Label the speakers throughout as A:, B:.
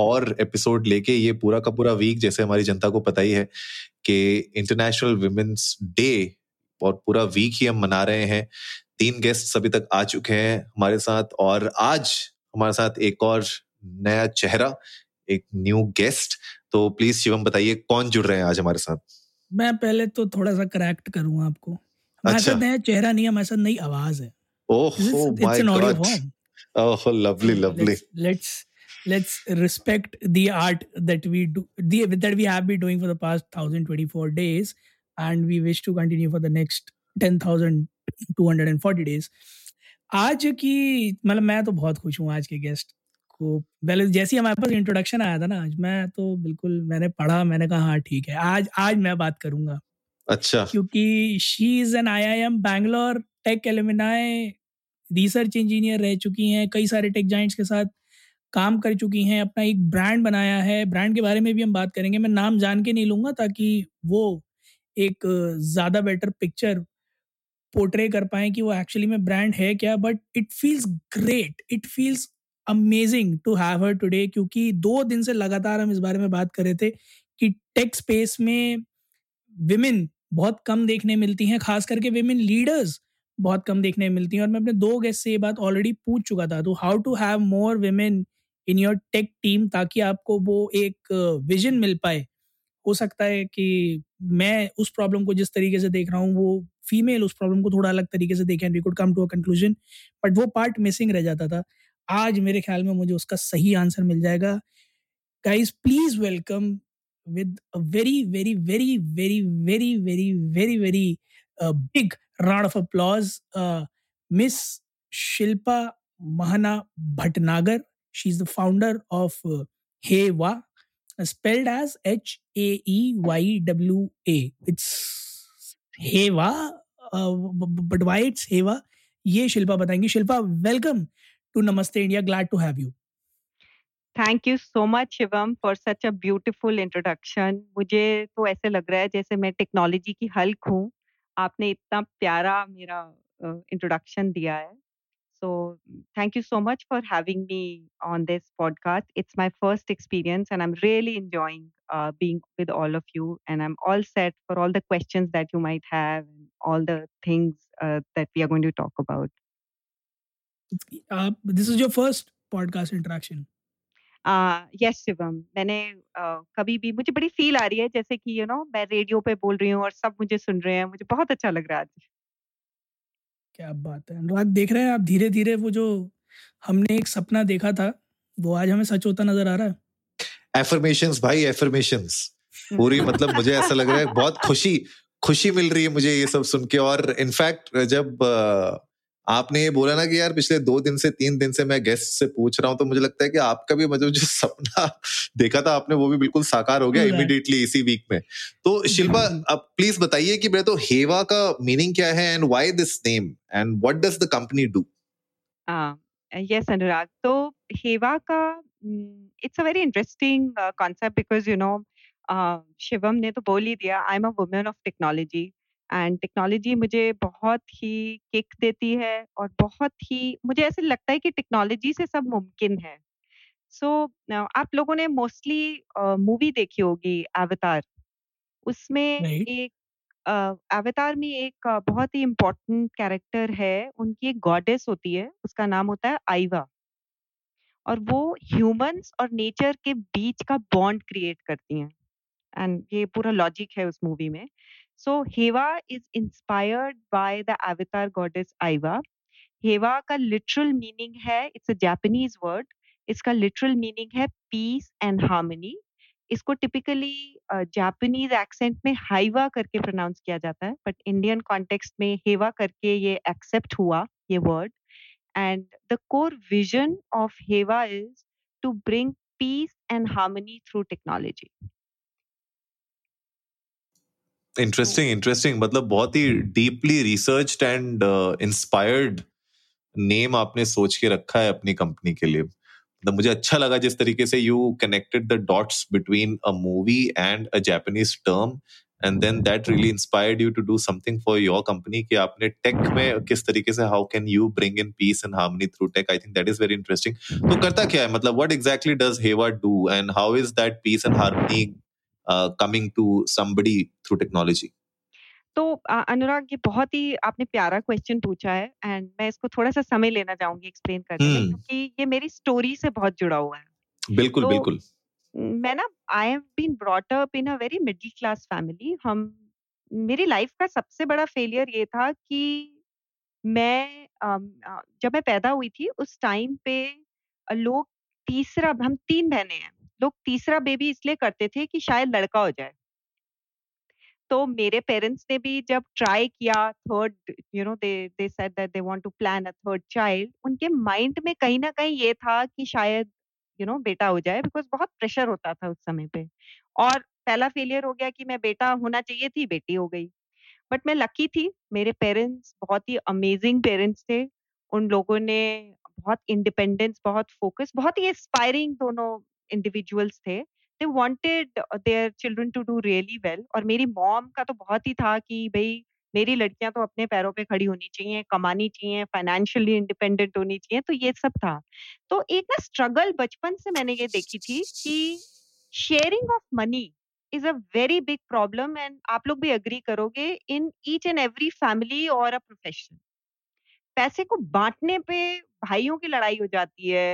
A: और एपिसोड लेके ये पूरा का पूरा वीक जैसे हमारी जनता को पता ही है कि इंटरनेशनल वुमेन्स डे और पूरा वीक ही हम मना रहे हैं। तीन गेस्ट अभी तक आ चुके हैं हमारे साथ और आज हमारे साथ एक और नया चेहरा एक न्यू गेस्ट तो प्लीज़ शिवम बताइए कौन जुड़ रहे हैं आज हमारे साथ?
B: मैं पहले तो थोड़ा सा करेक्ट करूँगा आपको। हमारे
A: अच्छा।
B: साथ नया चेहरा नहीं है हमारे साथ नई आवाज़ है।
A: ओह my
B: god
A: oh lovely lovely
B: let's let's respect the art that we do the that we have been doing for the past 1024 days and we wish to continue for the next 10240 days. आज की मतलब मैं तो बहुत खुश हूँ आज के गेस्ट को। पहले जैसे ही हमारे पास इंट्रोडक्शन आया था ना आज मैं तो बिल्कुल मैंने पढ़ा मैंने कहा हाँ ठीक है। आज आज मैं बात करूँगा।
A: अच्छा।
B: क्योंकि she is an I I M Bangalore tech alumni research engineer रह चुकी हैं कई सारे टेक जाइंट्स के साथ। काम कर चुकी हैं, अपना एक ब्रांड बनाया है। ब्रांड के बारे में भी हम बात करेंगे। मैं नाम जान के नहीं लूँगा ताकि वो एक, ज़्यादा बेटर पिक्चर पोर्ट्रे कर पाए कि वो एक्चुअली में ब्रांड है क्या। But it feels great it feels amazing to have her today क्योंकि दो दिन से लगातार हम इस बारे में बात कर रहे थे कि टेक स्पेस में विमेन बहुत कम देखने मिलती हैं। खास करके विमेन लीडर्स बहुत कम देखने मिलती हैं। और मैं अपने दो गेस्ट से ये बात ऑलरेडी पूछ चुका था। तो how to have more women in your tech team ताकि आपको वो एक विजन मिल पाए। हो सकता है कि मैं उस प्रॉब्लम को जिस तरीके से देख रहा हूँ वो फीमेल उस प्रॉब्लम को थोड़ा अलग तरीके से देखें we could come to a conclusion but वो पार्ट मिसिंग रह जाता था। आज मेरे ख्याल में मुझे उसका सही आंसर मिल जाएगा। Guys please welcome very, very, very, very, very, very, very uh, big round of applause, uh, Miss Shilpa Mahana Bhatnagar. She's the founder of uh, Hewa, uh, spelled as H A E Y W A. It's Hewa, uh, but why it's Hewa? ये शिल्पा बताएँगी। Shilpa welcome to Namaste India glad to have you
C: thank you so much Shivam for such a beautiful introduction मुझे तो ऐसे लग रहा है जैसे मैं टेक्नोलॉजी की हल्क हूँ। आपने इतना प्यारा मेरा इंट्रोडक्शन दिया है। so thank you so much for having me on this podcast it's my first experience and I am really enjoying uh, being with all of you and i'm all set for all the questions that you might have and all the things uh, that we are going to talk about
B: this is your first podcast interaction
C: yes Shivam मैंने uh, कभी भी मुझे बड़ी feel आ रही है जैसे कि you know मैं रेडियो पे बोल रही हूँ और सब मुझे सुन रहे हैं मुझे बहुत अच्छा लग रहा है आज
B: क्या बात है। अनुराग देख रहे हैं आप धीरे धीरे वो जो हमने एक सपना देखा था वो आज हमें सच होता नज़र आ रहा है?
A: एफर्मेशंस भाई एफर्मेशंस पूरी मतलब मुझे ऐसा लग रहा है बहुत खुशी खुशी मिल रही है मुझे ये सब सुन के। और इनफैक्ट जब आपने ये बोला ना कि यार पिछले दो दिन से तीन दिन से मैं गेस्ट से पूछ रहा हूँ तो मुझे लगता है कि आपका भी मतलब जो सपना देखा था आपने वो भी बिल्कुल साकार हो गया इमिडिएटली इसी वीक में। तो शिल्पा अब प्लीज़ बताइए कि मेरे तो हेवा का मीनिंग क्या है and why this name and what does the company do
C: yes Anurag तो हेवा का it's a very interesting concept because you know Shivam ने तो बोल ही दिया I am a women of technology and technology मुझे बहुत ही किक देती है और बहुत ही मुझे ऐसे लगता है कि टेक्नोलॉजी से सब मुमकिन है। सो so, आप लोगों ने मोस्टली मूवी देखी होगी अवतार। उसमें. एक एवतार में एक बहुत ही इम्पोर्टेंट कैरेक्टर है उनकी एक गॉडेस होती है उसका नाम होता है आइवा। और वो ह्यूमंस और नेचर के बीच का बॉन्ड क्रिएट करती हैं। एंड ये पूरा लॉजिक है उस मूवी में। So Hewa is inspired by the Avatar goddess Eywa Hewa का लिटरल मीनिंग है इट्स अ जापानीज वर्ड इसका लिटरल मीनिंग है पीस एंड हार्मनी इसको टिपिकली जापानीज एक्सेंट में हाइवा करके प्रोनाउंस किया जाता है बट इंडियन कॉन्टेक्स्ट में हेवा करके ये एक्सेप्ट हुआ ये word and the core vision of Hewa is to bring peace and harmony through technology.
A: Interesting interesting मतलब बहुत ही deeply research and inspired name आपने सोच के रखा है अपनी कंपनी के लिए। मतलब मुझे अच्छा लगा जिस तरीके से you connected the dots between a movie and a Japanese term and then that really inspired you to do something for your company कि आपने टेक में किस तरीके से how can you bring in peace and harmony through tech I think that is very interesting तो करता क्या है? मतलब what exactly does Hewa do and how is that peace and harmony coming to somebody through technology
C: तो अनुराग ये बहुत ही आपने प्यारा क्वेश्चन पूछा है एंड मैं इसको थोड़ा सा समय लेना चाहूँगी एक्सप्लेन करने में
A: हम्म।
C: क्योंकि ये मेरी स्टोरी से बहुत जुड़ा हुआ है।
A: बिल्कुल
C: तो
A: बिल्कुल।
C: मैं ना I have been brought up in a very middle class family हम मेरी लाइफ का सबसे बड़ा फेलियर ये था कि मैं जब मैं पैदा हुई थी उस टाइम पे लोग तीसरा हम तीन बहनें हैं। लोग तीसरा बेबी इसलिए करते थे कि शायद लड़का हो जाए। तो मेरे पेरेंट्स ने भी जब ट्राई किया third you know they they said that they want to plan a third child उनके माइंड में कहीं ना कहीं ये था कि शायद यू नो बेटा हो जाए बिकॉज़ बहुत प्रेशर होता था उस समय पे। और पहला फेलियर हो गया कि मैं बेटा होना चाहिए थी, बेटी हो गई। बट मैं लकी थी, मेरे पेरेंट्स बहुत ही अमेजिंग पेरेंट्स थे। उन लोगों ने बहुत इंडिपेंडेंस बहुत फोकस बहुत ही इंस्पायरिंग दोनों इंडिविजुअल्स थे they wanted their children to do really well और मेरी मॉम का तो बहुत ही था कि भाई मेरी लड़कियाँ तो अपने पैरों पे खड़ी होनी चाहिए, कमानी चाहिए फाइनेंशियली इंडिपेंडेंट होनी चाहिए तो ये सब था। तो एक ना स्ट्रगल बचपन से मैंने ये देखी थी कि sharing of money is a very big problem and आप लोग भी अग्री करोगे in each and every family और अ प्रोफेशन पैसे को बांटने पे भाइयों की लड़ाई हो जाती है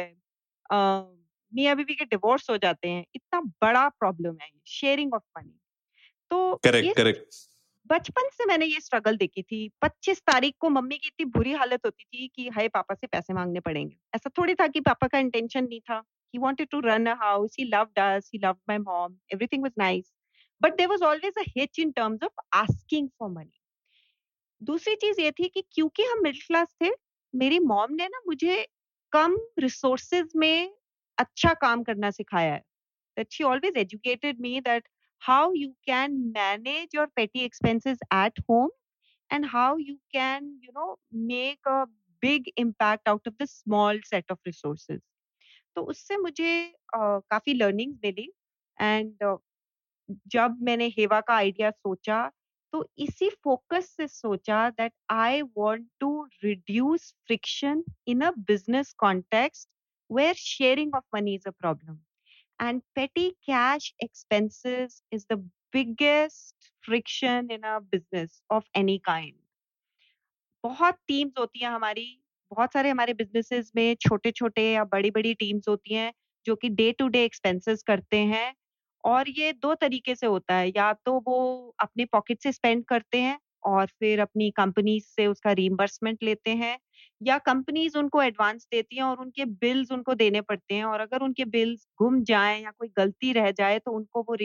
C: मियाँ बीवी के डिवोर्स हो जाते हैं इतना बड़ा प्रॉब्लम है शेयरिंग ऑफ़ मनी। तो
A: करेक्ट करेक्ट।
C: बचपन से मैंने ये स्ट्रगल देखी थी 25 तारीख को मम्मी की इतनी बुरी हालत होती थी कि हाय पापा से पैसे मांगने पड़ेंगे। ऐसा थोड़ी था कि पापा का इंटेंशन नहीं था। He wanted to run a house he loved us he loved my mom everything was nice. But there was always a hitch in terms of asking for money. दूसरी चीज़ ये थी कि क्योंकि हम मिडिल क्लास थे मेरी मॉम ने ना मुझे कम रिसोर्सेज में अच्छा काम करना सिखाया है that she always educated me that how you can manage your petty expenses at home and how you can you know make a big impact out of the small set of resources तो उससे मुझे काफ़ी learning milli and जब मैंने हेवा का idea सोचा तो इसी फोकस से सोचा that I want to reduce friction in a business context where sharing of money is a problem and petty cash expenses is the biggest friction in a business of any kind बहुत teams होती हैं हमारी बहुत सारे हमारे businesses में छोटे-छोटे या बड़ी-बड़ी टीम्स होती हैं जो कि डे टू डे एक्सपेंसेस करते हैं और ये 2 तरीके से होता है या तो वो अपने पॉकेट से स्पेंड करते हैं और फिर अपनी कंपनीज़ से उसका रीइंबर्समेंट लेते हैं, या कंपनीज़ उनको एडवांस देती हैं और उनके बिल्स उनको देने पड़ते हैं और अगर उनके बिल्स गुम जाए या कोई गलती रह जाए तो उनको वो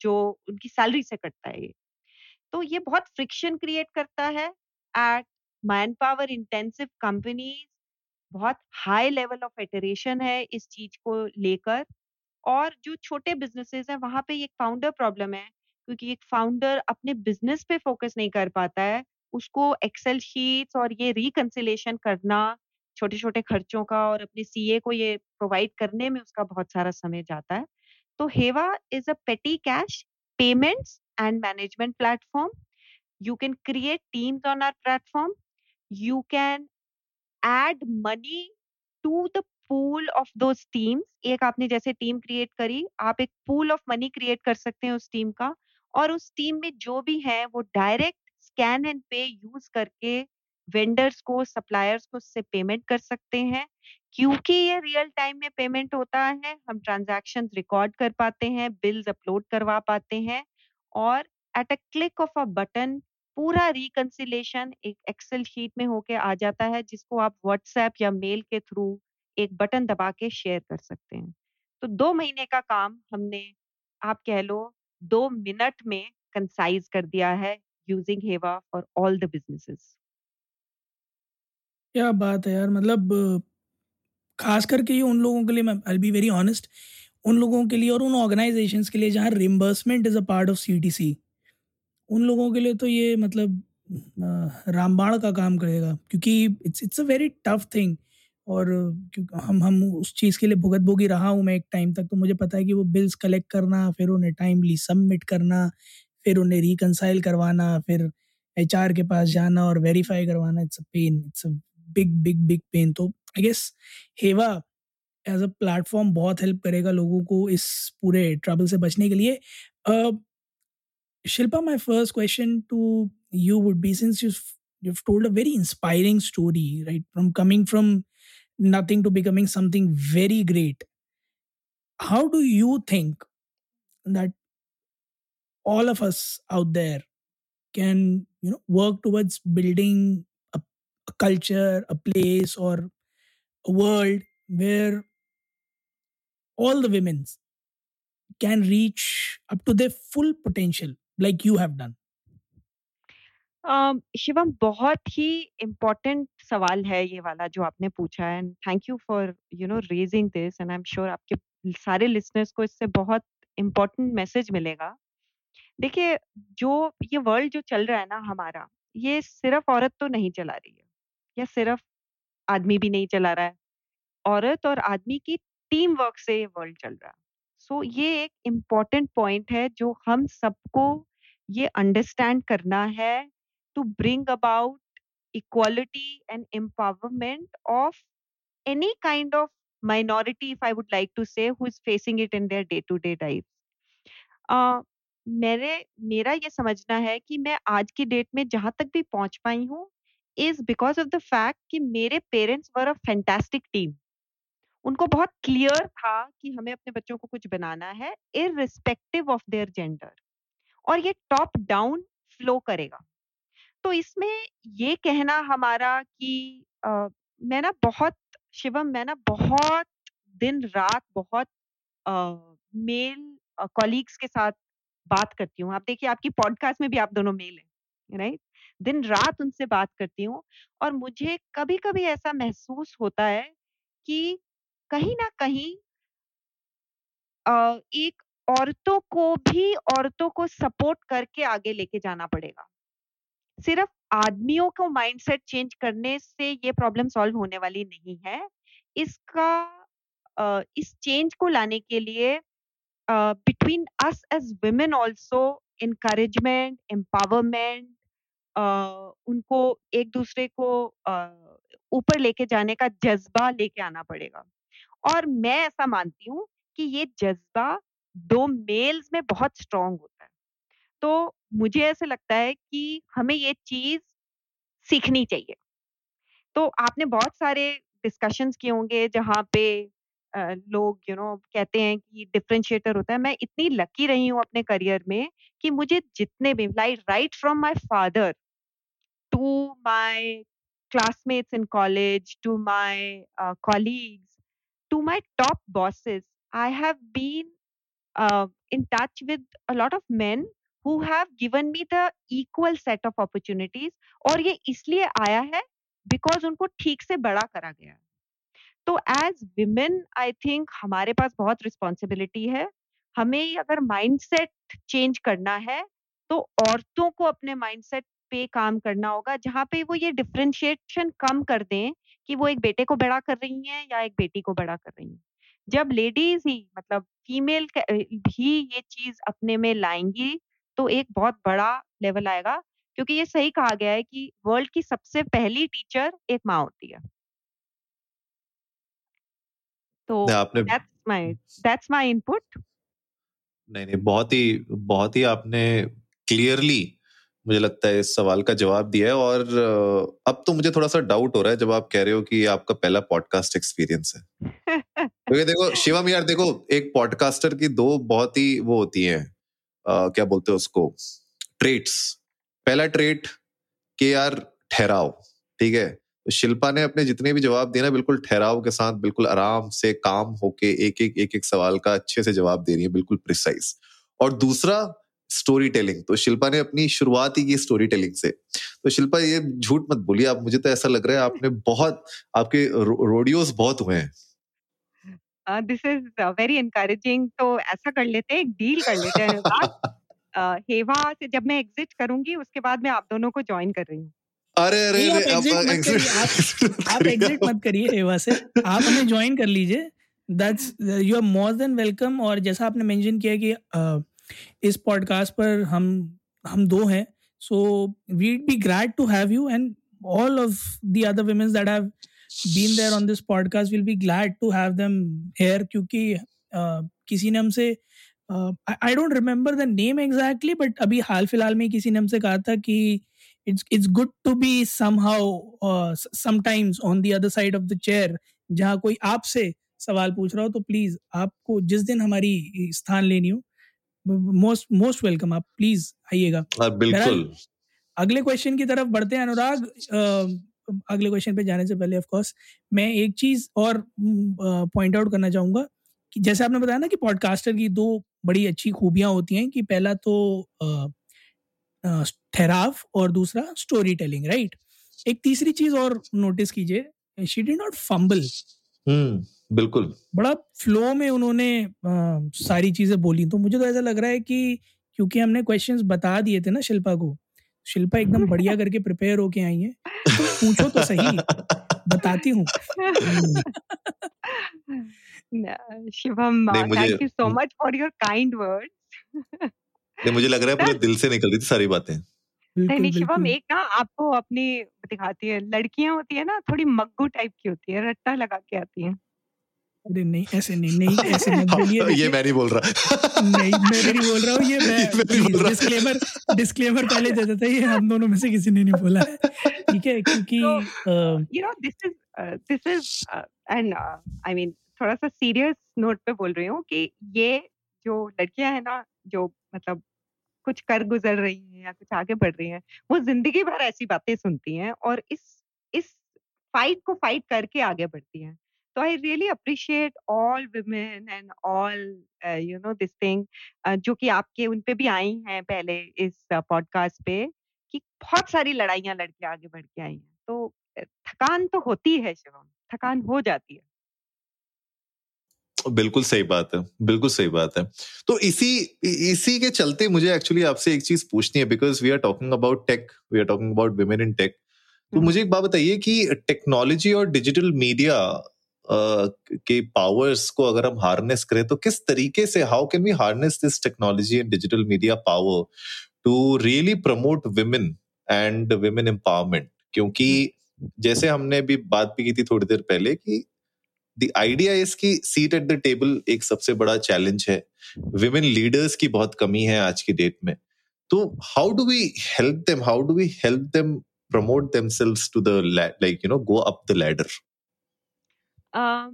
C: जो उनकी सैलरी से कटता है ये। तो ये बहुत फ्रिक्शन क्रिएट करता है at man power intensive companies बहुत हाई लेवल ऑफ़ इटरेशन है इस चीज़ को लेकर और जो छोटे बिजनेसेस हैं वहाँ पे एक फाउंडर प्रॉब्लम है क्योंकि एक फाउंडर अपने बिज़नेस पे फोकस नहीं कर पाता है, उसको एक्सेल शीट्स और ये रिकंसिलेशन करना छोटे छोटे खर्चों का और अपने सीए को ये प्रोवाइड करने में उसका बहुत सारा समय जाता है तो Hewa is a petty cash payments and management platform. You can create teams on our platform. You can add money to the pool of those teams. एक आपने जैसे टीम क्रिएट करी, आप एक पूल ऑफ़ मनी क्रिएट कर सकते हैं उस टीम का और उस टीम में जो भी है, वो direct scan and pay use करके वेंडर्स को, सप्लायर्स को उससे पेमेंट कर सकते हैं। क्योंकि ये रियल टाइम में पेमेंट होता है, हम ट्रांजैक्शन रिकॉर्ड कर पाते हैं, बिल्स अपलोड करवा पाते हैं और at a click of a button पूरा रिकंसिलेशन एक एक्सेल शीट में होके आ जाता है, जिसको आप व्हाट्सएप या मेल के थ्रू एक बटन दबा के शेयर कर सकते हैं। तो दो महीने का काम हमने, आप कह लो दो मिनट में कंसाइज कर दिया है यूजिंग हेवा फॉर ऑल द बिजनेसेस
B: क्या बात है यार मतलब खास करके ये उन लोगों के लिए मैं आई बी वेरी ऑनेस्ट उन लोगों के लिए और उन ऑर्गेनाइजेशंस के लिए जहाँ reimbursement is a part of CTC उन लोगों के लिए तो ये मतलब रामबाण का काम करेगा, क्योंकि it's it's a very tough thing और हम हम उस चीज़ के लिए भुगत भोगी रहा हूँ मैं एक टाइम तक तो मुझे पता है कि वो बिल्स कलेक्ट करना फिर उन्हें टाइमली सबमिट करना फिर उन्हें रिकनसाइल करवाना फिर एचआर के पास जाना और वेरीफाई करवाना it's a pain it's a big big big pain तो I guess Heva as a platform बहुत हेल्प करेगा लोगों को इस पूरे ट्रबल से बचने के लिए। uh, Shilpa my first question to you would be since you you've told a very inspiring story right from coming from nothing to becoming something very great. How do you think that all of us out there can you know work towards building a, a culture a place or a world where all the women can reach up to their full potential like you have done
C: Shivam बहुत ही important सवाल है ये वाला जो आपने पूछा है and thank you for you know raising this and I am sure आपके सारे लिसनर्स को इससे बहुत इम्पोर्टेंट मैसेज मिलेगा। देखिए जो ये वर्ल्ड जो चल रहा है ना हमारा ये सिर्फ़ औरत तो नहीं चला रही है या सिर्फ़ आदमी भी नहीं चला रहा है। औरत और आदमी की टीम वर्क से ये वर्ल्ड चल रहा है। सो so, ये एक इंपॉर्टेंट पॉइंट है जो हम सबको ये अंडरस्टैंड करना है to bring about equality and empowerment of any kind of minority, if i would like to say, who is facing it in their day to day lives मेरे, मेरा ये समझना है कि मैं आज की डेट में जहाँ तक भी पहुँच पाई हूँ is because of the fact कि मेरे parents were a fantastic team उनको बहुत क्लियर था कि हमें अपने बच्चों को कुछ बनाना है इरिस्पेक्टिव ऑफ़ देयर जेंडर और ये टॉप डाउन फ्लो करेगा। तो इसमें ये कहना हमारा कि आ, मैं ना बहुत शिवम मैं ना बहुत दिन रात बहुत आ, मेल कॉलीग्स के साथ बात करती हूँ। आप देखिए आपकी पॉडकास्ट में भी आप दोनों मेल हैं राइट? दिन रात उनसे बात करती हूँ और मुझे कभी कभी ऐसा महसूस होता है कि कहीं ना कहीं एक औरतों को भी औरतों को सपोर्ट करके आगे लेके जाना पड़ेगा। सिर्फ़ आदमियों को माइंडसेट चेंज करने से ये प्रॉब्लम सॉल्व होने वाली नहीं है। इसका इस चेंज को लाने के लिए between us as women also encouragement empowerment उनको एक दूसरे को ऊपर लेके जाने का जज्बा लेके आना पड़ेगा। और मैं ऐसा मानती हूँ कि ये जज्बा दो मेल्स में बहुत स्ट्रांग होता है। तो मुझे ऐसे लगता है कि हमें ये चीज़ सीखनी चाहिए। तो आपने बहुत सारे डिस्कशंस किए होंगे जहाँ पे लोग यू नो कहते हैं कि डिफरेंशिएटर होता है। मैं इतनी लकी रही हूँ अपने करियर में कि मुझे जितने भी like right from my father to my classmates in college to my colleagues to my top bosses I have been in touch with with a lot of who have given me the equal set of opportunities और ये इसलिए आया है because उनको ठीक से बड़ा करा गया तो एज विमेन आई थिंक हमारे पास बहुत रिस्पॉन्सिबिलिटी है। हमें अगर माइंडसेट चेंज करना है तो औरतों को अपने माइंडसेट पे काम करना होगा, जहाँ पे वो ये डिफ्रेंशिएशन कम कर दें कि वो एक बेटे को बड़ा कर रही हैं या एक बेटी को बड़ा कर रही हैं। जब लेडीज़ ही मतलब फीमेल भी ये चीज़ अपने में लाएँगी तो एक बहुत बड़ा लेवल आएगा क्योंकि ये सही कहा गया है कि वर्ल्ड की सबसे पहली टीचर एक माँ होती है। तो that's my that's my input
A: नहीं नहीं बहुत ही बहुत ही आपने क्लियरली मुझे लगता है इस सवाल का जवाब दिया है और अब तो मुझे थोड़ा सा डाउट हो रहा है जब आप कह रहे हो कि आपका पहला पॉडकास्ट एक्सपीरियंस है। क्योंकि देखो शिवम यार देखो एक पॉडकास्टर की दो बहुत ही वो होती है। क्या बोलते हैं उसको? ट्रेट्स पहला ट्रेट के यार ठहराव ठीक है? तो शिल्पा ने अपने जितने भी जवाब दिए ना बिल्कुल ठहराव के साथ बिल्कुल आराम से काम होके एक एक एक एक सवाल का अच्छे से जवाब दे रही है बिल्कुल प्रिसाइज और दूसरा स्टोरी टेलिंग तो शिल्पा ने अपनी शुरुआत ही की स्टोरी टेलिंग से. तो शिल्पा ये झूठ मत बोलिए आप मुझे तो ऐसा लग रहा है आपने बहुत आपके रो, रोडियोस बहुत हुए
C: हैं। दिस इज़ वेरी एनकरेजिंग तो ऐसा कर लेते हैं एक डील कर लेते हैं हेवा से जब मैं एग्जिट करूँगी उसके बाद मैं आप दोनों को ज्वाइन कर रही हूँ।
A: अरे अरे
B: अरे आप एग्जिट मत करिए आप आप एग्जिट मत करिए हेवा से आप हमें ज्वाइन कर लीजिए। That's you are more than welcome और जैसा आपने मेंशन किया कि uh, इस पॉडकास्ट पर हम हम दो हैं so we'd be glad to have you and all of the other women that have been there on this podcast will be glad to have them here क्योंकि uh, किसी ने हमसे I don't remember the name exactly but अभी हाल फ़िलहाल में किसी ने हमसे कहा था कि it's it's good to be somehow sometimes on the other side of the chair जहाँ कोई आपसे सवाल पूछ रहा हो तो प्लीज़ आपको जिस दिन हमारी स्थान लेनी हो मोस्ट मोस्ट वेलकम आप प्लीज़ आइएगा।
A: बिल्कुल।
B: अगले क्वेश्चन की तरफ़ बढ़ते हैं अनुराग अगले क्वेश्चन पे जाने से पहले ऑफ़ कोर्स मैं एक चीज़ और पॉइंट आउट करना चाहूँगा कि जैसे आपने बताया ना कि पॉडकास्टर की दो बड़ी अच्छी खूबियाँ होती हैं कि पहला तो ठहराव और दूसरा स्टोरी टेलिंग राइट एक तीसरी चीज़ और नोटिस कीजिए शी डिड नॉट फंबल
A: बिल्कुल।
B: बड़ा फ्लो में उन्होंने आ, सारी चीज़ें बोली। तो मुझे तो ऐसा लग रहा है कि क्योंकि हमने क्वेश्चंस बता दिए थे ना शिल्पा को शिल्पा एकदम बढ़िया करके प्रिपेयर होके आई है। तो पूछो तो सही बताती हूँ।
C: Shivam thank you so much for your kind words
A: नहीं मुझे लग रहा है पूरे दिल से निकल रही थी सारी बातें।
C: नहीं नहीं शिवम एक ना आपको अपनी दिखाती है लड़कियाँ होती है ना थोड़ी मग्गू टाइप की होती है रट्टा लगा के आती हैं।
B: अरे नहीं ऐसे नहीं नहीं ऐसे मत बोलिए
A: ये मैं नहीं बोल रहा।
B: नहीं मैं नहीं बोल रहा हूँ ये मैं डिस्क्लेमर डिस्क्लेमर पहले दे देता ये हम दोनों में से किसी ने नहीं बोला ठीक है क्योंकि
C: you know this is this is and I mean थोड़ा सा सीरियस नोट पे बोल रही हूँ कि ये जो लड़कियाँ हैं ना जो मतलब कुछ कर गुजर रही हैं या कुछ आगे बढ़ रही हैं वो ज़िंदगी भर ऐसी बातें सुनती हैं और इस इस फाइट को फाइट करके आगे बढ़ती हैं। तो I really appreciate all women and all you know this thing जो कि आपके उन पे भी आई हैं पहले इस पॉडकास्ट पे कि बहुत सारी लड़ाइयाँ लड़के आगे बढ़ के आई हैं। तो थकान तो होती है शिवम थकान हो जाती है।
A: बिल्कुल सही बात है बिल्कुल सही बात है। तो इसी इसी के चलते मुझे एक्चुअली आपसे एक चीज़ पूछनी है because we are talking about tech we are talking about women in tech तो मुझे एक बात बताइए कि टेक्नोलॉजी और डिजिटल मीडिया के पावर्स को अगर हम हार्नेस करें तो किस तरीके से how can we harness this technology and digital media power to really promote women and women empowerment क्योंकि जैसे हमने भी बात भी की थी थोड़ी देर पहले कि द आइडिया इज़ कि सीट एट द टेबल एक सबसे बड़ा चैलेंज है। विमेन लीडर्स की बहुत कमी है आज की डेट में। तो how do we help them how do we help them promote themselves to the like you know go up the ladder
C: um,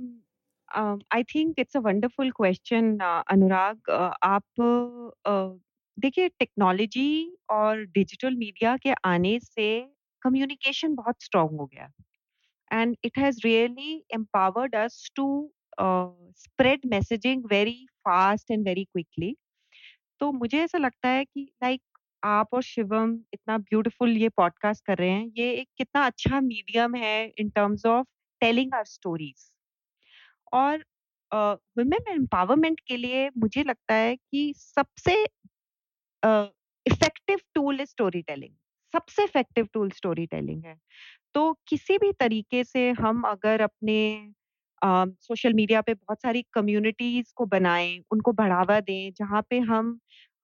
C: um, I think it's a wonderful question, uh, uh, आप uh, देखिए technology और digital media के आने से communication बहुत strong हो गया and it has really empowered us to uh, spread messaging very fast and very quickly. तो मुझे ऐसा लगता है कि लाइक आप और शिवम इतना ब्यूटीफुल ये पॉडकास्ट कर रहे हैं। ये एक कितना अच्छा मीडियम है in terms of telling our stories और वुमेन एम्पावरमेंट के लिए मुझे लगता है कि सबसे इफ़ेक्टिव टूल है स्टोरी टेलिंग सबसे इफ़ेक्टिव टूल स्टोरी टेलिंग है। तो किसी भी तरीके से हम अगर अपने सोशल uh, मीडिया पे बहुत सारी कम्युनिटीज को बनाएँ उनको बढ़ावा दें जहाँ पे हम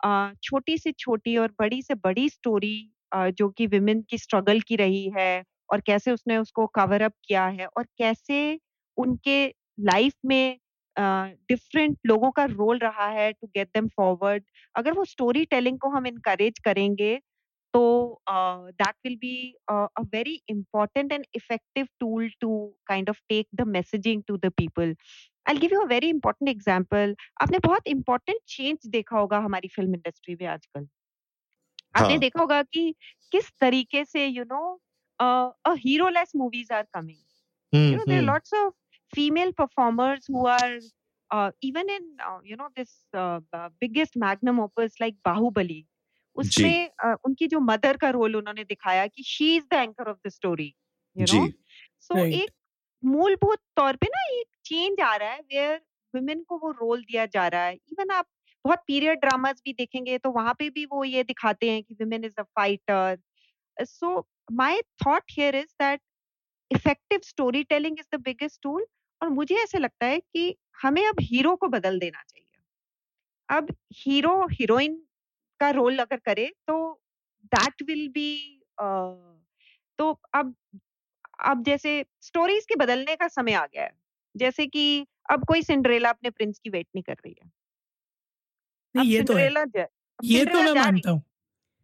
C: uh, छोटी से छोटी और बड़ी से बड़ी स्टोरी uh, जो कि विमेन की स्ट्रगल की रही है और कैसे उसने उसको कवर अप किया है और कैसे उनके लाइफ में डिफरेंट uh, लोगों का रोल रहा है टू गेट देम फॉरवर्ड अगर वो स्टोरी टेलिंग को हम इनकरेज करेंगे तो that will be a very important and effective tool to kind of take the messaging to the people I give you a very important example आपने बहुत important change देखा होगा हमारी फ़िल्म इंडस्ट्री में आजकल। आपने
A: हाँ।
C: देखा होगा कि किस तरीके से you know a heroless movies are coming
A: hmm
C: you know there are
A: hmm
C: lots of female performers who are uh, even in uh, you know this uh, uh, biggest magnum opus like bahubali उसमें uh, उनकी जो mother का role उन्होंने दिखाया कि she is the anchor of the story you
A: ji.
C: Know so एक मूलभूत तौर पे ना एक चेंज आ रहा है वेयर वुमेन को वो रोल दिया जा रहा है। इवन आप बहुत पीरियड ड्रामास भी देखेंगे तो वहाँ पे भी वो ये दिखाते हैं कि women is a fighter. So my thought here is that effective story telling is the biggest tool और मुझे ऐसे लगता है कि हमें अब हीरो को बदल देना चाहिए। अब हीरो हीरोइन का रोल अगर करे तो दैट विल बी तो अब अब जैसे स्टोरीज के बदलने का समय आ गया है। जैसे कि अब कोई सिंड्रेला अपने प्रिंस की वेट नहीं कर रही है।
B: नहीं ये तो है। ये तो मैं मानता हूँ।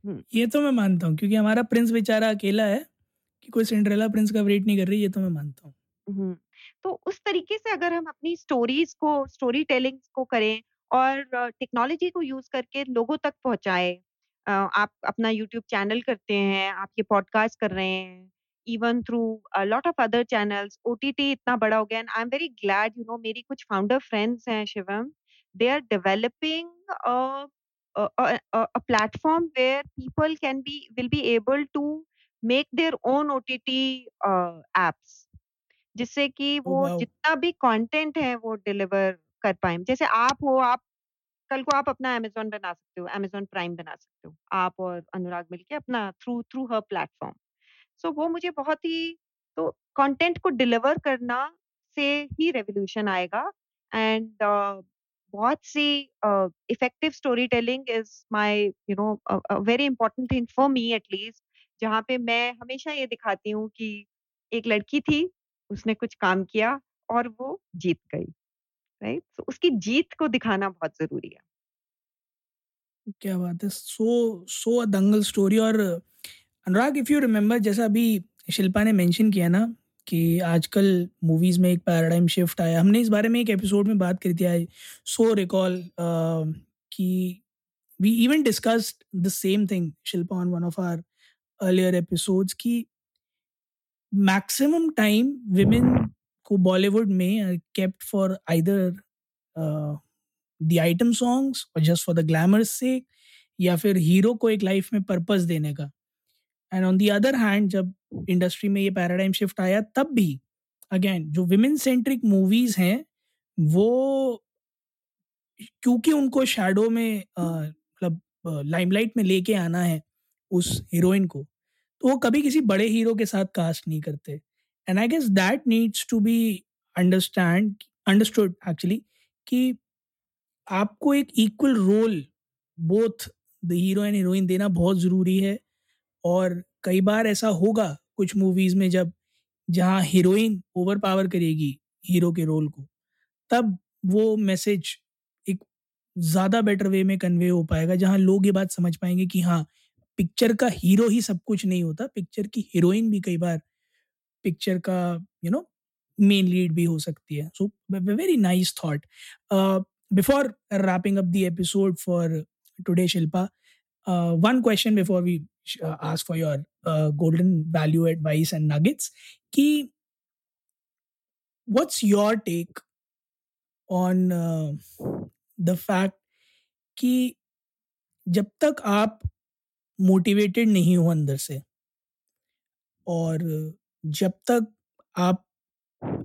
C: हम्म।
B: ये तो मैं मानता हूँ क्योंकि हमारा प्रिंस बेचारा अकेला है कि कोई सिंड्रेला प्रिंस का वेट नहीं कर रही ये तो मैं मानता हूँ
C: हम्म, तो उस तरीके से अगर हम अपनी स्टोरीज को स्टोरी टेलिंग को करें और टेक्नोलॉजी को यूज़ करके लोगों तक पहुँचाए अ, आप अपना यूट्यूब चैनल करते हैं आप ये पॉडकास्ट कर रहे हैं even through lot of other channels OTT इतना बड़ा हो गया and I am very glad you know मेरी कुछ फाउंडर फ्रेंड्स हैं Shivam they are developing a platform where people can be will be able to make their own OTT uh, apps जिससे कि वो
B: वाओ
C: जितना भी कंटेंट है वो डिलीवर कर पाएँ। जैसे आप हो, आप कल को आप अपना अमेज़न बना सकते हो, अमेज़न प्राइम बना सकते हो। आप और अनुराग मिलके अपना थ्रू थ्रू हर प्लेटफ़ॉर्म। सो वो मुझे बहुत ही तो कंटेंट को डिलीवर करना से ही रेवोल्यूशन आएगा एंड बहुत सी effective story telling is my you know very important thing for me at least जहाँ पे मैं हमेशा ये दिखाती हूँ कि एक लड़की थी, उसने कुछ काम किया और वो जीत गई राइट right? तो उसकी जीत को दिखाना बहुत ज़रूरी है
B: क्या बात है, सो सो अ, दंगल स्टोरी और अनुराग इफ़ यू रिमेम्बर जैसा अभी शिल्पा ने मेंशन किया ना कि आजकल मूवीज़ में एक पैराडाइम शिफ्ट आया। हमने इस बारे में एक एपिसोड में बात करी थी आई सो रिकॉल कि we even discussed the same thing Shilpa on one of our earlier episodes की मैक्सिमम टाइम विमेन को बॉलीवुड में kept for either the item songs और जस्ट फॉर द ग्लैमर्स से या फिर हीरो को एक लाइफ में पर्पस देने का। And on the other hand जब इंडस्ट्री में ये पैराडाइम शिफ्ट आया, तब भी, अगेन, जो विमेन सेंट्रिक मूवीज़ हैं, वो क्योंकि उनको शेडो में मतलब लाइमलाइट में लेके आना है उस हीरोइन को तो वो कभी किसी बड़े हीरो के साथ कास्ट नहीं करते। And I guess that needs to be understand understood actually कि आपको एक equal role both the hero and heroine देना बहुत ज़रूरी है, और कई बार ऐसा होगा कुछ मूवीज़ में जब जहाँ हीरोइन ओवर पावर करेगी हीरो के रोल को तब वो मैसेज एक ज़्यादा बेटर वे में कन्वे हो पाएगा जहाँ लोग ये बात समझ पाएँगे कि हाँ पिक्चर का हीरो ही सब कुछ नहीं होता पिक्चर की हीरोइन भी कई बार पिक्चर का यू नो मेन लीड भी हो सकती है। So very nice thought before wrapping up the episode for today Shilpa one question before we ask for ask for value advice and value advice and your take on the fact कि जब तक आप motivated नहीं हो अंदर से और जब तक आप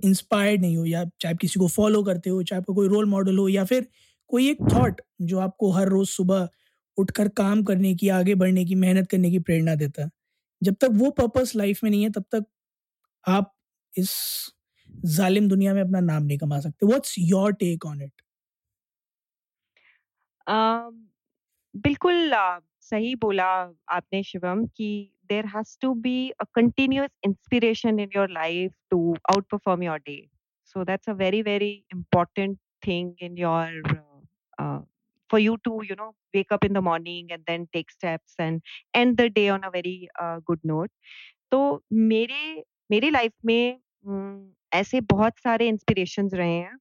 B: इंस्पायर्ड नहीं हो या चाहे किसी को फॉलो करते हो, चाहे आपका कोई रोल मॉडल हो या फिर कोई एक थॉट जो आपको हर रोज सुबह उठकर काम करने की, आगे बढ़ने की, मेहनत करने की प्रेरणा देता है। जब तक वो पर्पस लाइफ में नहीं है तब तक आप इस जालिम दुनिया में अपना नाम नहीं कमा सकते। What's your take on
C: it बिल्कुल सही बोला आपने शिवम कि there has to be a continuous inspiration in your life to outperform your day so that's a very very important thing in uh, for you to you know wake up in the morning and then take steps and end the day on a very uh, good note. तो मेरे मेरी life में ऐसे बहुत सारे inspirations रहे हैं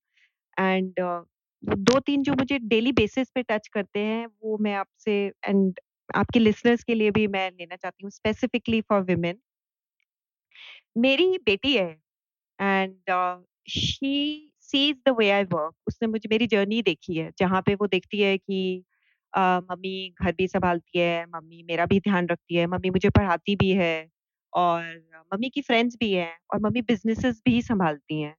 C: and दो तीन जो मुझे डेली बेसिस पे टच करते हैं वो मैं आपसे एंड आपके लिसनर्स के लिए भी मैं लेना चाहती हूँ स्पेसिफिकली फॉर वुमेन मेरी बेटी है and she sees the way I work उसने मुझे मेरी जर्नी देखी है जहाँ पे वो देखती है कि मम्मी घर भी संभालती है मम्मी मेरा भी ध्यान रखती है मम्मी मुझे पढ़ाती भी है और मम्मी की फ्रेंड्स भी हैं और मम्मी बिजनेसेस भी संभालती हैं।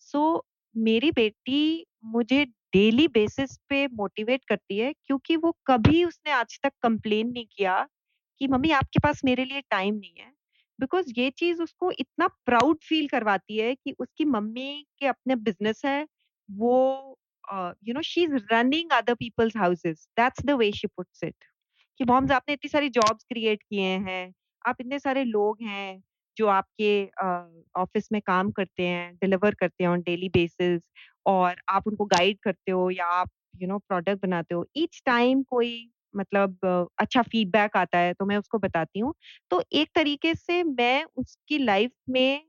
C: सो so, मेरी बेटी मुझे डेली बेसिस पे मोटिवेट करती है क्योंकि वो कभी उसने आज तक कंप्लेन नहीं किया कि मम्मी आपके पास मेरे लिए टाइम नहीं है। बिकॉज़ ये चीज़ उसको इतना प्राउड फील करवाती है कि उसकी मम्मी के अपने बिज़नेस है वो you know she is running other people's houses that's the way she puts it कि मॉम्स आपने इतनी सारी जॉब्स क्रिएट किए हैं आप इतने सारे लोग हैं जो आपके ऑफ़िस uh, में काम करते हैं डिलीवर करते हैं ऑन डेली बेसिस और आप उनको गाइड करते हो या आप यू नो प्रोडक्ट बनाते हो ईच टाइम कोई मतलब अच्छा फीडबैक आता है तो मैं उसको बताती हूँ। तो एक तरीके से मैं उसकी लाइफ में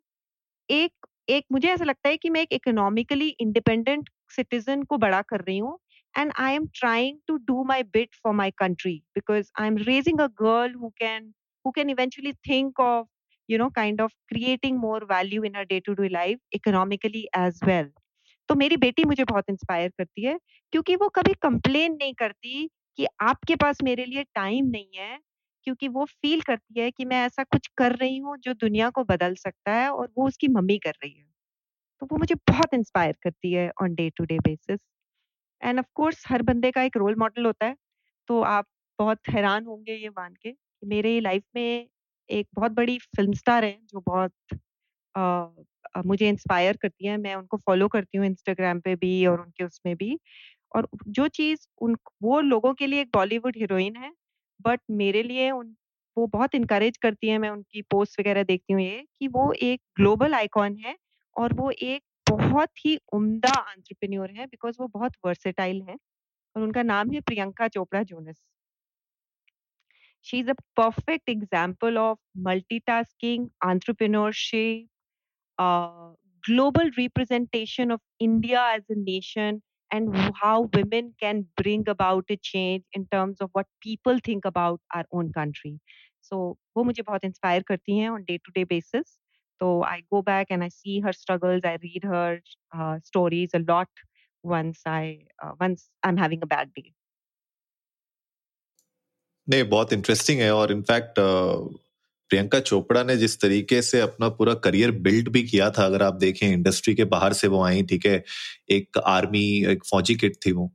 C: एक एक मुझे ऐसा लगता है कि मैं एक इकोनॉमिकली इंडिपेंडेंट सिटीजन को बड़ा कर रही हूँ and I am trying to do my bit for my country because I am raising a girl who can who can eventually think of, you know, kind of creating more value in her day to day life economically as well. तो मेरी बेटी मुझे बहुत inspire करती है क्योंकि वो कभी कंप्लेन नहीं करती कि आपके पास मेरे लिए टाइम नहीं है क्योंकि वो फील करती है कि मैं ऐसा कुछ कर रही हूँ जो दुनिया को बदल सकता है और वो उसकी मम्मी कर रही है। तो वो मुझे बहुत इंस्पायर करती है on day to day basis and of course हर बंदे का एक रोल मॉडल होता है तो आप बहुत हैरान होंगे ये मान के कि मेरे लाइफ में एक बहुत बड़ी फ़िल्म स्टार है जो बहुत अ, मुझे इंस्पायर करती है मैं उनको फॉलो करती हूँ इंस्टाग्राम पे भी और उनके उसमें भी। और जो चीज़ उन वो लोगों के लिए एक बॉलीवुड हीरोइन है बट मेरे लिए उन वो बहुत इंकरेज करती है मैं उनकी पोस्ट वगैरह देखती हूँ ये कि वो एक ग्लोबल आइकॉन है और वो एक बहुत ही उम्दा एंटरप्रेन्योर है बिकॉज़ वो बहुत वर्सेटाइल है और उनका नाम है Priyanka Chopra Jonas She's a perfect example of multitasking, entrepreneurship, uh, global representation of India as a nation, and how women can bring about a change in terms of what people think about our own country. So, वो मुझे बहुत inspire करती हैं on day to day basis. So I go back and I see her struggles. I read her uh, stories a lot once I uh, once I'm having a bad day.
A: नहीं बहुत interesting है और in fact Priyanka Chopra ने जिस तरीके से अपना पूरा करियर बिल्ड भी किया था, अगर आप देखें, इंडस्ट्री के बाहर से वो आई, ठीक है? एक आर्मी, एक फौजी किट थी वो।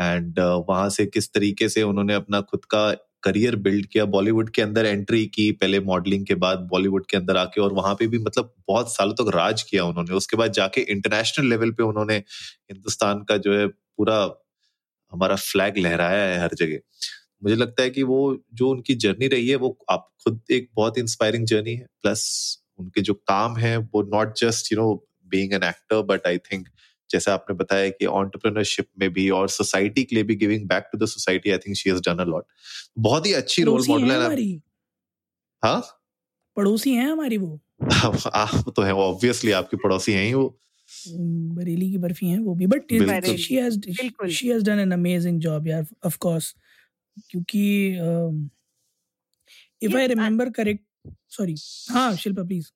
A: एंड वहाँ से किस तरीके से उन्होंने अपना खुद का करियर बिल्ड किया, बॉलीवुड के अंदर एंट्री की, पहले मॉडलिंग के बाद बॉलीवुड के अंदर आके, और वहाँ पे भी मतलब बहुत सालों तक तो राज किया उन्होंने। उसके बाद जाके इंटरनेशनल लेवल पे उन्होंने हिंदुस्तान का जो है पूरा हमारा फ्लैग लहराया है हर जगह। मुझे लगता है कि वो जो उनकी जर्नी रही है वो आप खुद एक बहुत इंस्पायरिंग जर्नी है। प्लस उनके जो काम है वो not just you know being an actor but I think जैसे आपने बताया कि ऑन्टरप्रेन्योरशिप में भी और सोसाइटी के लिए भी giving back to the society I think she has done a lot बहुत ही अच्छी रोल मॉडल
B: है हमारी।
A: हाँ?
B: पड़ोसी हैं हमारी वो।
A: आप तो है वो ऑब्वियसली आपकी पड़ोसी हैं ही वो।
B: बरेली की बर्फ़ी हैं वो भी। But she
C: has
B: she has done an amazing job यार ऑफ़ कोर्स क्योंकि if
C: I
B: remember correct sorry हाँ शिल्पा प्लीज़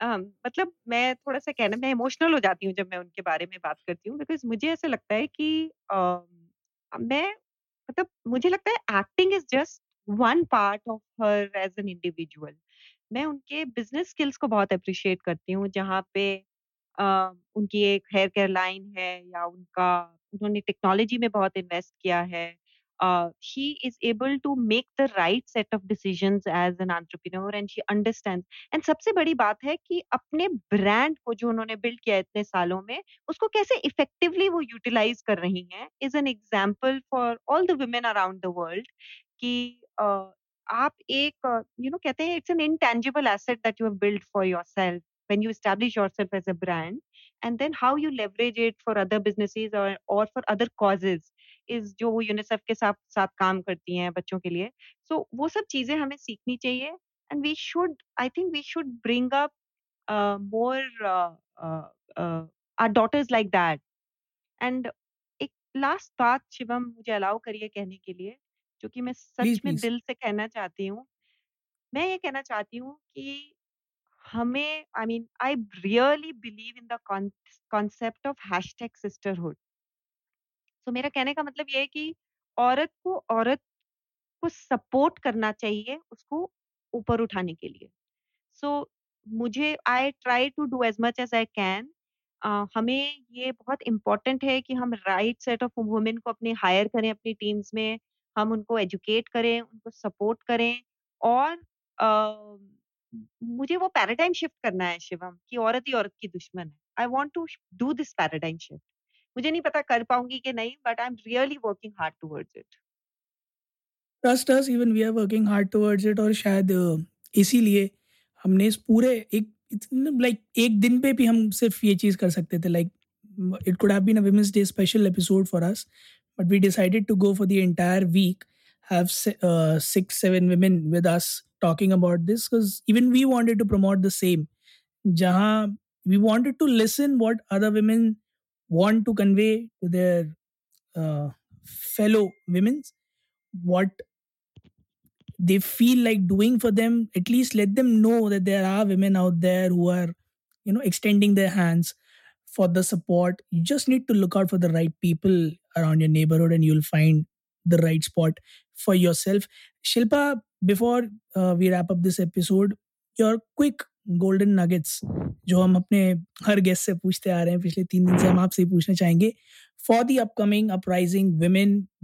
C: मतलब मैं थोड़ा-सा कहना मैं इमोशनल हो जाती हूँ जब मैं उनके बारे में बात करती हूँ बिकॉज़ मुझे ऐसा लगता है कि मैं मतलब मुझे लगता है acting is just one part of her as an individual. मैं उनके बिज़नेस स्किल्स को बहुत एप्रिशिएट करती हूँ जहाँ पे अ, उनकी एक हेयर केयर लाइन है या उनका उन्होंने टेक्नोलॉजी में बहुत इन्वेस्ट किया है। Uh, she is able to make the right set of decisions as an entrepreneur and she understands. And सबसे बड़ी बात है कि अपने ब्रांड को जो उन्होंने बिल्ड किया इतने सालों में उसको कैसे इफेक्टिवली वो यूटिलाइज कर रही हैं is an example for all the women around the world कि अ, आप एक यू नो कहते हैं it's an intangible asset that you have build for yourself when you establish yourself as a brand. And then how you leverage it for other businesses or or for other causes इस जो वो UNICEF के साथ साथ काम करती हैं बच्चों के लिए। सो so, वो सब चीज़ें हमें सीखनी चाहिए and we should I think we should bring up more our daughters like that and एक लास्ट बात शिवम मुझे अलाउ करिए कहने के लिए जो कि मैं सच
B: Please,
C: में
B: please.
C: दिल से कहना चाहती हूँ। मैं ये कहना चाहती हूँ कि हमें I mean I really believe in the concept of hashtag sisterhood तो मेरा कहने का मतलब ये है कि औरत को औरत को सपोर्ट करना चाहिए उसको ऊपर उठाने के लिए। सो so, मुझे I try to do as much as I can हमें ये बहुत इम्पोर्टेंट है कि हम राइट सेट ऑफ़ वुमेन को अपने हायर करें अपनी टीम्स में हम उनको एजुकेट करें उनको सपोर्ट करें और uh, मुझे वो पैराडाइम शिफ्ट करना है शिवम कि औरत ही औरत की दुश्मन है। I want to do this paradigm shift मुझे नहीं पता कर पाऊँगी कि नहीं but I am really working hard towards it
B: trust us even we are working hard towards it और शायद इसीलिए हमने इस पूरे एक लाइक एक दिन पे भी हम सिर्फ़ ये चीज़ कर सकते थे like it could have been a women's day special episode for us but we decided to go for the entire week have uh, six seven with us talking about this because even we wanted to promote the same. Jahan we wanted to listen what other women want to convey to their uh, fellow women what they feel like doing for them. At least let them know that there are women out there who are you know extending their hands for the support. You just need to look out for the right people around your neighborhood and you'll find the right spot for yourself. Shilpa uh, we wrap up this episode your quick golden nuggets जो हम अपने हर guest से पूछते आ रहे हैं पिछले तीन दिन से हम आपसे पूछना चाहेंगे for the upcoming uprising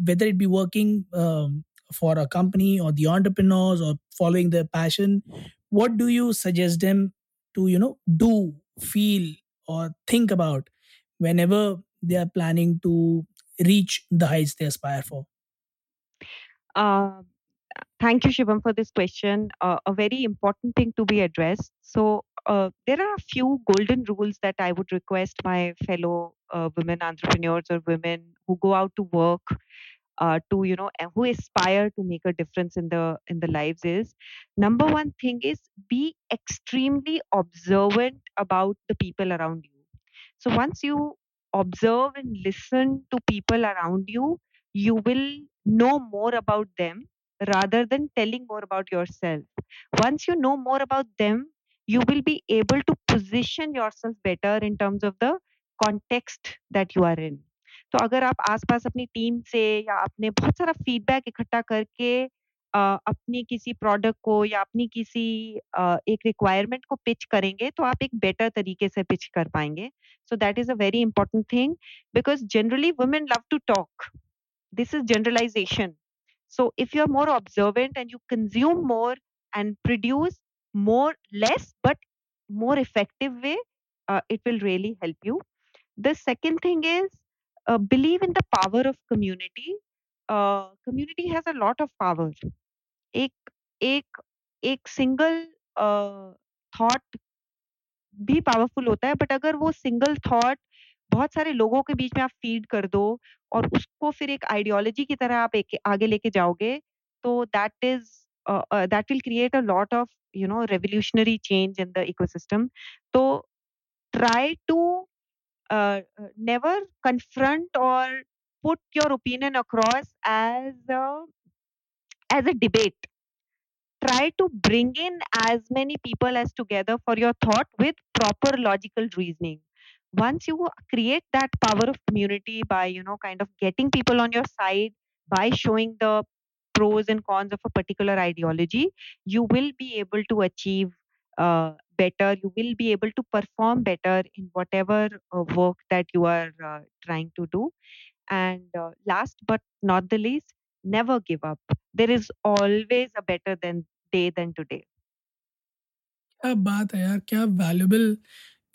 B: whether it be working um, for a company or the entrepreneurs or following their passion what do you suggest them to you know do feel or think about whenever they are planning to reach the heights they aspire for
C: uh, thank you shivam for this question. Uh, a very important thing to be addressed. So uh, there are a few golden rules that i would request my fellow uh, women entrepreneurs or women who go out to work uh, to you know who aspire to make a difference in the in the lives is number one thing is be extremely observant about the people around you. So once you observe and listen to people around you you will know more about them rather than telling more about yourself once you know more about them you will be able to position yourself better in terms of the context that you are in तो अगर आप आसपास अपनी team से या अपने बहुत सारा फीडबैक इकट्ठा करके अपनी किसी प्रोडक्ट को या अपनी किसी एक रिक्वायरमेंट को पिच करेंगे तो आप एक बेटर तरीके से पिच कर पाएँगे so that is a very important thing because generally women love to talk this is generalization so if you're more observant and you consume more and produce more less but more effective way uh, it will really help you the second thing is uh, believe in the power of community uh, community has a lot of power एक एक एक single thought भी powerful होता है but अगर वो single thought बहुत सारे लोगों के बीच में आप फ़ीड कर दो और उसको फिर एक आइडियोलॉजी की तरह आप एक आगे लेके जाओगे तो that is that will create a lot of you know revolutionary change in the ecosystem तो ट्राई टू नेवर कन्फ्रंट और put your opinion across as as a debate try to bring in as many people as together for your thought with proper logical reasoning once you create that power of community by you know kind of getting people on your side by showing the pros and cons of a particular ideology you will be able to achieve uh, better you will be able to perform better in whatever uh, work that you are uh, trying to do and uh, last but not the least never give up there is always a better than day than today
B: क्या बात है यार क्या valuable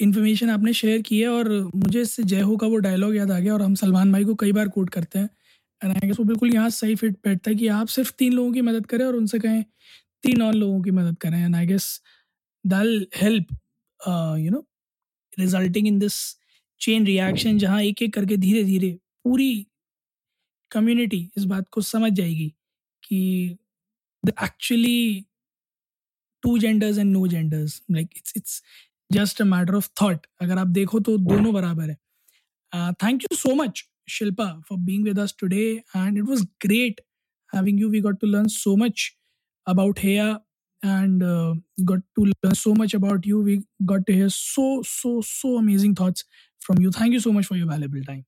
B: information आपने share की है और मुझे इससे जय हो का वो डायलॉग याद आ गया और हम सलमान भाई को कई बार कोट करते हैं। एंड आई गेस वो बिल्कुल यहाँ सही फिट बैठता है कि आप सिर्फ़ तीन लोगों की मदद करें और उनसे कहें तीन और लोगों की मदद करें। And I guess help uh, you know resulting in this chain reaction जहाँ एक एक करके धीरे धीरे पूरी कम्युनिटी इस बात को समझ जाएगी कि actually two genders and no genders like it's it's just a matter of thought अगर आप देखो तो दोनों बराबर है thank you so much Shilpa for being with us today and it was great having you we got to learn so much about her and uh, got to learn so much about you. We got to hear so, so, so amazing thoughts from you. Thank you so much for your valuable time.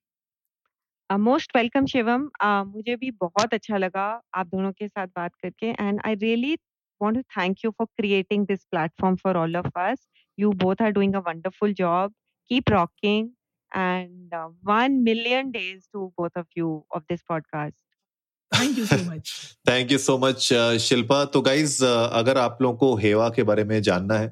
C: Most welcome Shivam मुझे भी बहुत अच्छा लगा आप दोनों के साथ बात करके and I really want to thank you for creating this platform for all of us. You both are doing a wonderful job. keep rocking and uh, 1 million days to both of you of this podcast
B: thank you so much
A: thank you so much Shilpa तो guys uh, अगर आप लोगों को हेवा के बारे में जानना है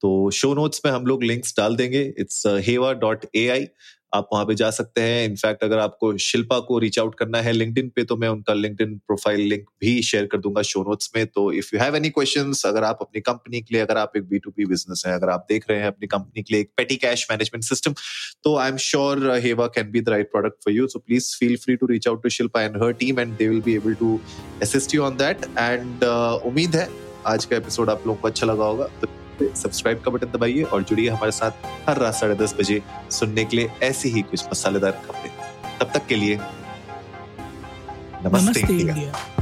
A: तो शो नोट्स में हम लोग लिंक्स डाल देंगे इट्स हेवा डॉट ए आई आप वहाँ पे जा सकते हैं। इनफैक्ट अगर आपको शिल्पा को रीच आउट करना है लिंक्डइन पे तो मैं उनका लिंक्डइन प्रोफ़ाइल लिंक भी शेयर कर दूँगा शो नोट्स में। तो if you have any question अगर आप अपनी कंपनी के लिए, अगर आप एक बी टू बी बिज़नेस है, अगर आप देख रहे हैं अपनी कंपनी के लिए एक पेटी कैश मैनेजमेंट सिस्टम तो I am sure Heva can be the right product for you so please feel free to reach out to Shilpa and her team and they will be able to assist you on that and उम्मीद है आज का episode आप लोगों को अच्छा लगा होगा। तो सब्सक्राइब का बटन दबाइए और जुड़िए हमारे साथ हर रात साढ़े दस बजे सुनने के लिए ऐसी ही कुछ मसालेदार खबरें। तब तक के लिए नमस्ते,
B: नमस्ते
A: इंडिया।
B: इंडिया।